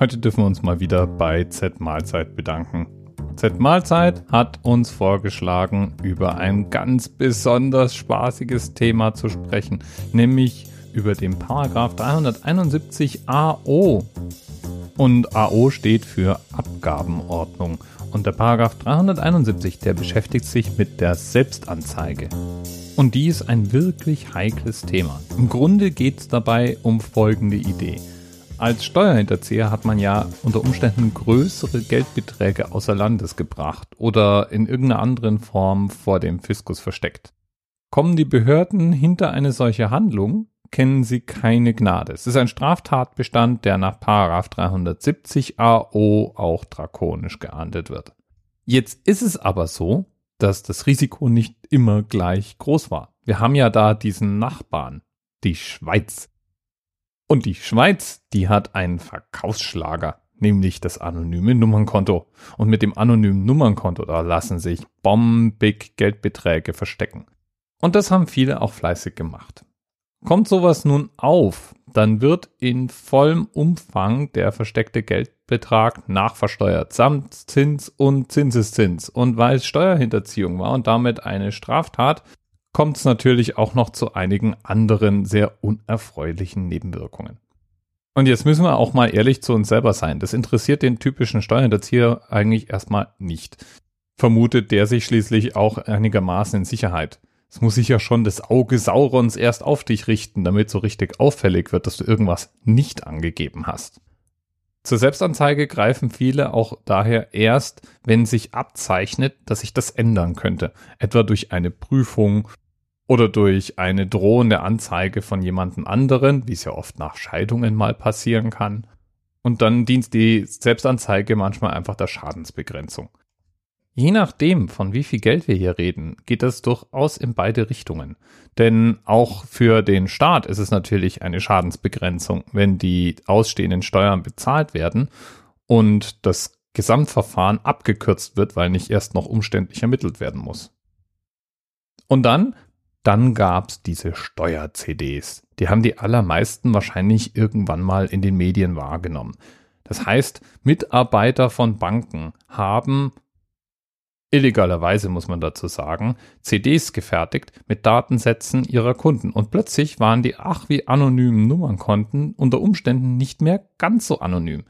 Heute dürfen wir uns mal wieder bei Z Mahlzeit bedanken. Z Mahlzeit hat uns vorgeschlagen, über ein ganz besonders spaßiges Thema zu sprechen, nämlich über den Paragraph 371 AO. Und AO steht für Abgabenordnung. Und der Paragraph 371, der beschäftigt sich mit der Selbstanzeige. Und die ist ein wirklich heikles Thema. Im Grunde geht es dabei um folgende Idee. Als Steuerhinterzieher hat man ja unter Umständen größere Geldbeträge außer Landes gebracht oder in irgendeiner anderen Form vor dem Fiskus versteckt. Kommen die Behörden hinter eine solche Handlung, kennen sie keine Gnade. Es ist ein Straftatbestand, der nach 370 AO auch drakonisch geahndet wird. Jetzt ist es aber so, dass das Risiko nicht immer gleich groß war. Wir haben ja da diesen Nachbarn, die Schweiz. Und die Schweiz, die hat einen Verkaufsschlager, nämlich das anonyme Nummernkonto. Und mit dem anonymen Nummernkonto, da lassen sich bombig Geldbeträge verstecken. Und das haben viele auch fleißig gemacht. Kommt sowas nun auf, dann wird in vollem Umfang der versteckte Geldbetrag nachversteuert, samt Zins und Zinseszins. Und weil es Steuerhinterziehung war und damit eine Straftat, kommt es natürlich auch noch zu einigen anderen sehr unerfreulichen Nebenwirkungen. Und jetzt müssen wir auch mal ehrlich zu uns selber sein. Das interessiert den typischen Steuerhinterzieher eigentlich erstmal nicht. Vermutet der sich schließlich auch einigermaßen in Sicherheit. Es muss sich ja schon das Auge Saurons erst auf dich richten, damit so richtig auffällig wird, dass du irgendwas nicht angegeben hast. Zur Selbstanzeige greifen viele auch daher erst, wenn sich abzeichnet, dass sich das ändern könnte, etwa durch eine Prüfung oder durch eine drohende Anzeige von jemandem anderen, wie es ja oft nach Scheidungen mal passieren kann. Und dann dient die Selbstanzeige manchmal einfach der Schadensbegrenzung. Je nachdem, von wie viel Geld wir hier reden, geht das durchaus in beide Richtungen. Denn auch für den Staat ist es natürlich eine Schadensbegrenzung, wenn die ausstehenden Steuern bezahlt werden und das Gesamtverfahren abgekürzt wird, weil nicht erst noch umständlich ermittelt werden muss. Und dann dann gab's diese Steuer-CDs. Die haben die allermeisten wahrscheinlich irgendwann mal in den Medien wahrgenommen. Das heißt, Mitarbeiter von Banken haben illegalerweise muss man dazu sagen, CDs gefertigt mit Datensätzen ihrer Kunden und plötzlich waren die ach wie anonymen Nummernkonten unter Umständen nicht mehr ganz so anonym.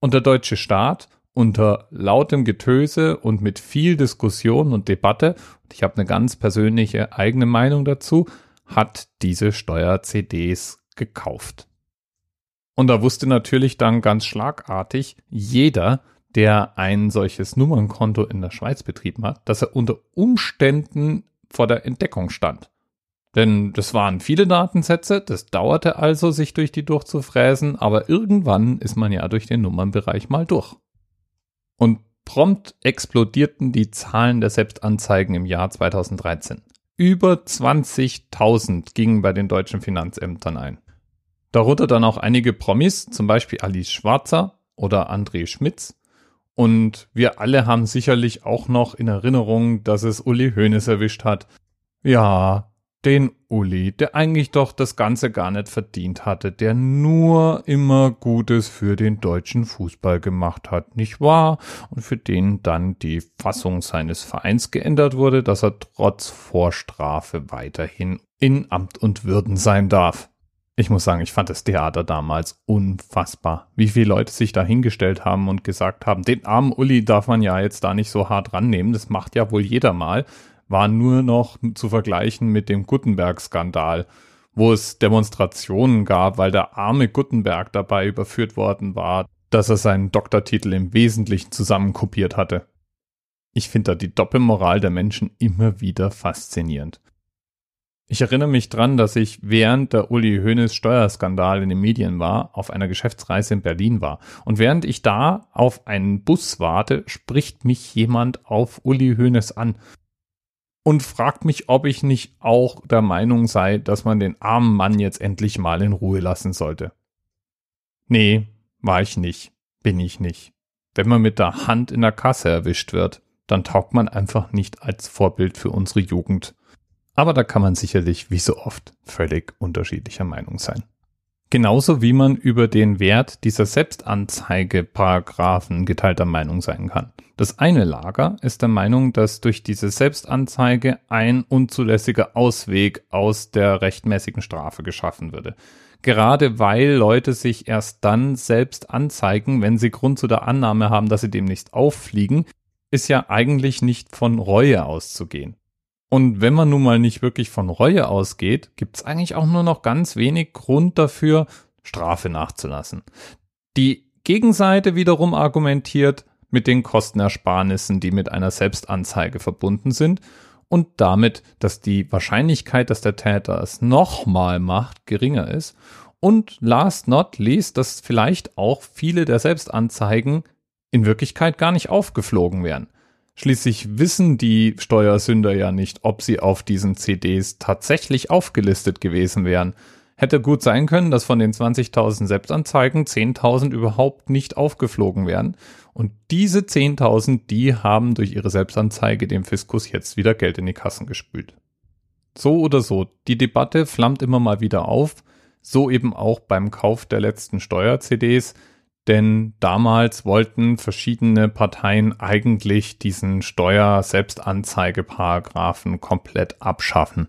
Und der deutsche Staat unter lautem Getöse und mit viel Diskussion und Debatte, und ich habe eine ganz persönliche eigene Meinung dazu, hat diese Steuer-CDs gekauft. Und da wusste natürlich dann ganz schlagartig jeder, der ein solches Nummernkonto in der Schweiz betrieben hat, dass er unter Umständen vor der Entdeckung stand. Denn das waren viele Datensätze, das dauerte also, sich durch die durchzufräsen, aber irgendwann ist man ja durch den Nummernbereich mal durch. Und prompt explodierten die Zahlen der Selbstanzeigen im Jahr 2013. Über 20.000 gingen bei den deutschen Finanzämtern ein. Darunter dann auch einige Promis, zum Beispiel Alice Schwarzer oder André Schmitz. Und wir alle haben sicherlich auch noch in Erinnerung, dass es Uli Hoeneß erwischt hat. Ja, den Uli, der eigentlich doch das Ganze gar nicht verdient hatte, der nur immer Gutes für den deutschen Fußball gemacht hat, nicht wahr? Und für den dann die Fassung seines Vereins geändert wurde, dass er trotz Vorstrafe weiterhin in Amt und Würden sein darf. Ich muss sagen, ich fand das Theater damals unfassbar. Wie viele Leute sich da hingestellt haben und gesagt haben, den armen Uli darf man ja jetzt da nicht so hart rannehmen, das macht ja wohl jeder mal war nur noch zu vergleichen mit dem Gutenberg-Skandal, wo es Demonstrationen gab, weil der arme Gutenberg dabei überführt worden war, dass er seinen Doktortitel im Wesentlichen zusammenkopiert hatte. Ich finde da die Doppelmoral der Menschen immer wieder faszinierend. Ich erinnere mich dran, dass ich während der Uli Hoeneß Steuerskandal in den Medien war, auf einer Geschäftsreise in Berlin war. Und während ich da auf einen Bus warte, spricht mich jemand auf Uli Hoeneß an und fragt mich, ob ich nicht auch der Meinung sei, dass man den armen Mann jetzt endlich mal in Ruhe lassen sollte. Nee, war ich nicht, bin ich nicht. Wenn man mit der Hand in der Kasse erwischt wird, dann taugt man einfach nicht als Vorbild für unsere Jugend. Aber da kann man sicherlich, wie so oft, völlig unterschiedlicher Meinung sein. Genauso wie man über den Wert dieser Selbstanzeige-Paragraphen geteilter Meinung sein kann. Das eine Lager ist der Meinung, dass durch diese Selbstanzeige ein unzulässiger Ausweg aus der rechtmäßigen Strafe geschaffen würde. Gerade weil Leute sich erst dann selbst anzeigen, wenn sie Grund zu der Annahme haben, dass sie demnächst auffliegen, ist ja eigentlich nicht von Reue auszugehen. Und wenn man nun mal nicht wirklich von Reue ausgeht, gibt es eigentlich auch nur noch ganz wenig Grund dafür, Strafe nachzulassen. Die Gegenseite wiederum argumentiert mit den Kostenersparnissen, die mit einer Selbstanzeige verbunden sind und damit, dass die Wahrscheinlichkeit, dass der Täter es nochmal macht, geringer ist. Und last not least, dass vielleicht auch viele der Selbstanzeigen in Wirklichkeit gar nicht aufgeflogen wären. Schließlich wissen die Steuersünder ja nicht, ob sie auf diesen CDs tatsächlich aufgelistet gewesen wären. Hätte gut sein können, dass von den 20.000 Selbstanzeigen 10.000 überhaupt nicht aufgeflogen wären. Und diese 10.000, die haben durch ihre Selbstanzeige dem Fiskus jetzt wieder Geld in die Kassen gespült. So oder so, die Debatte flammt immer mal wieder auf, so eben auch beim Kauf der letzten Steuer-CDs denn damals wollten verschiedene Parteien eigentlich diesen Steuer-Selbstanzeige-Paragraphen komplett abschaffen.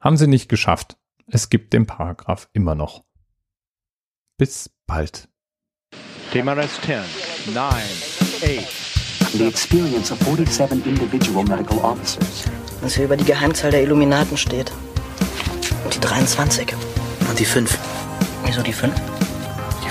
Haben sie nicht geschafft. Es gibt den Paragraph immer noch. Bis bald. TMRS 10, 9, 8. The experience of 47 individual medical officers. Was hier über die Geheimzahl der Illuminaten steht. Und die 23. Und die 5. Wieso die 5?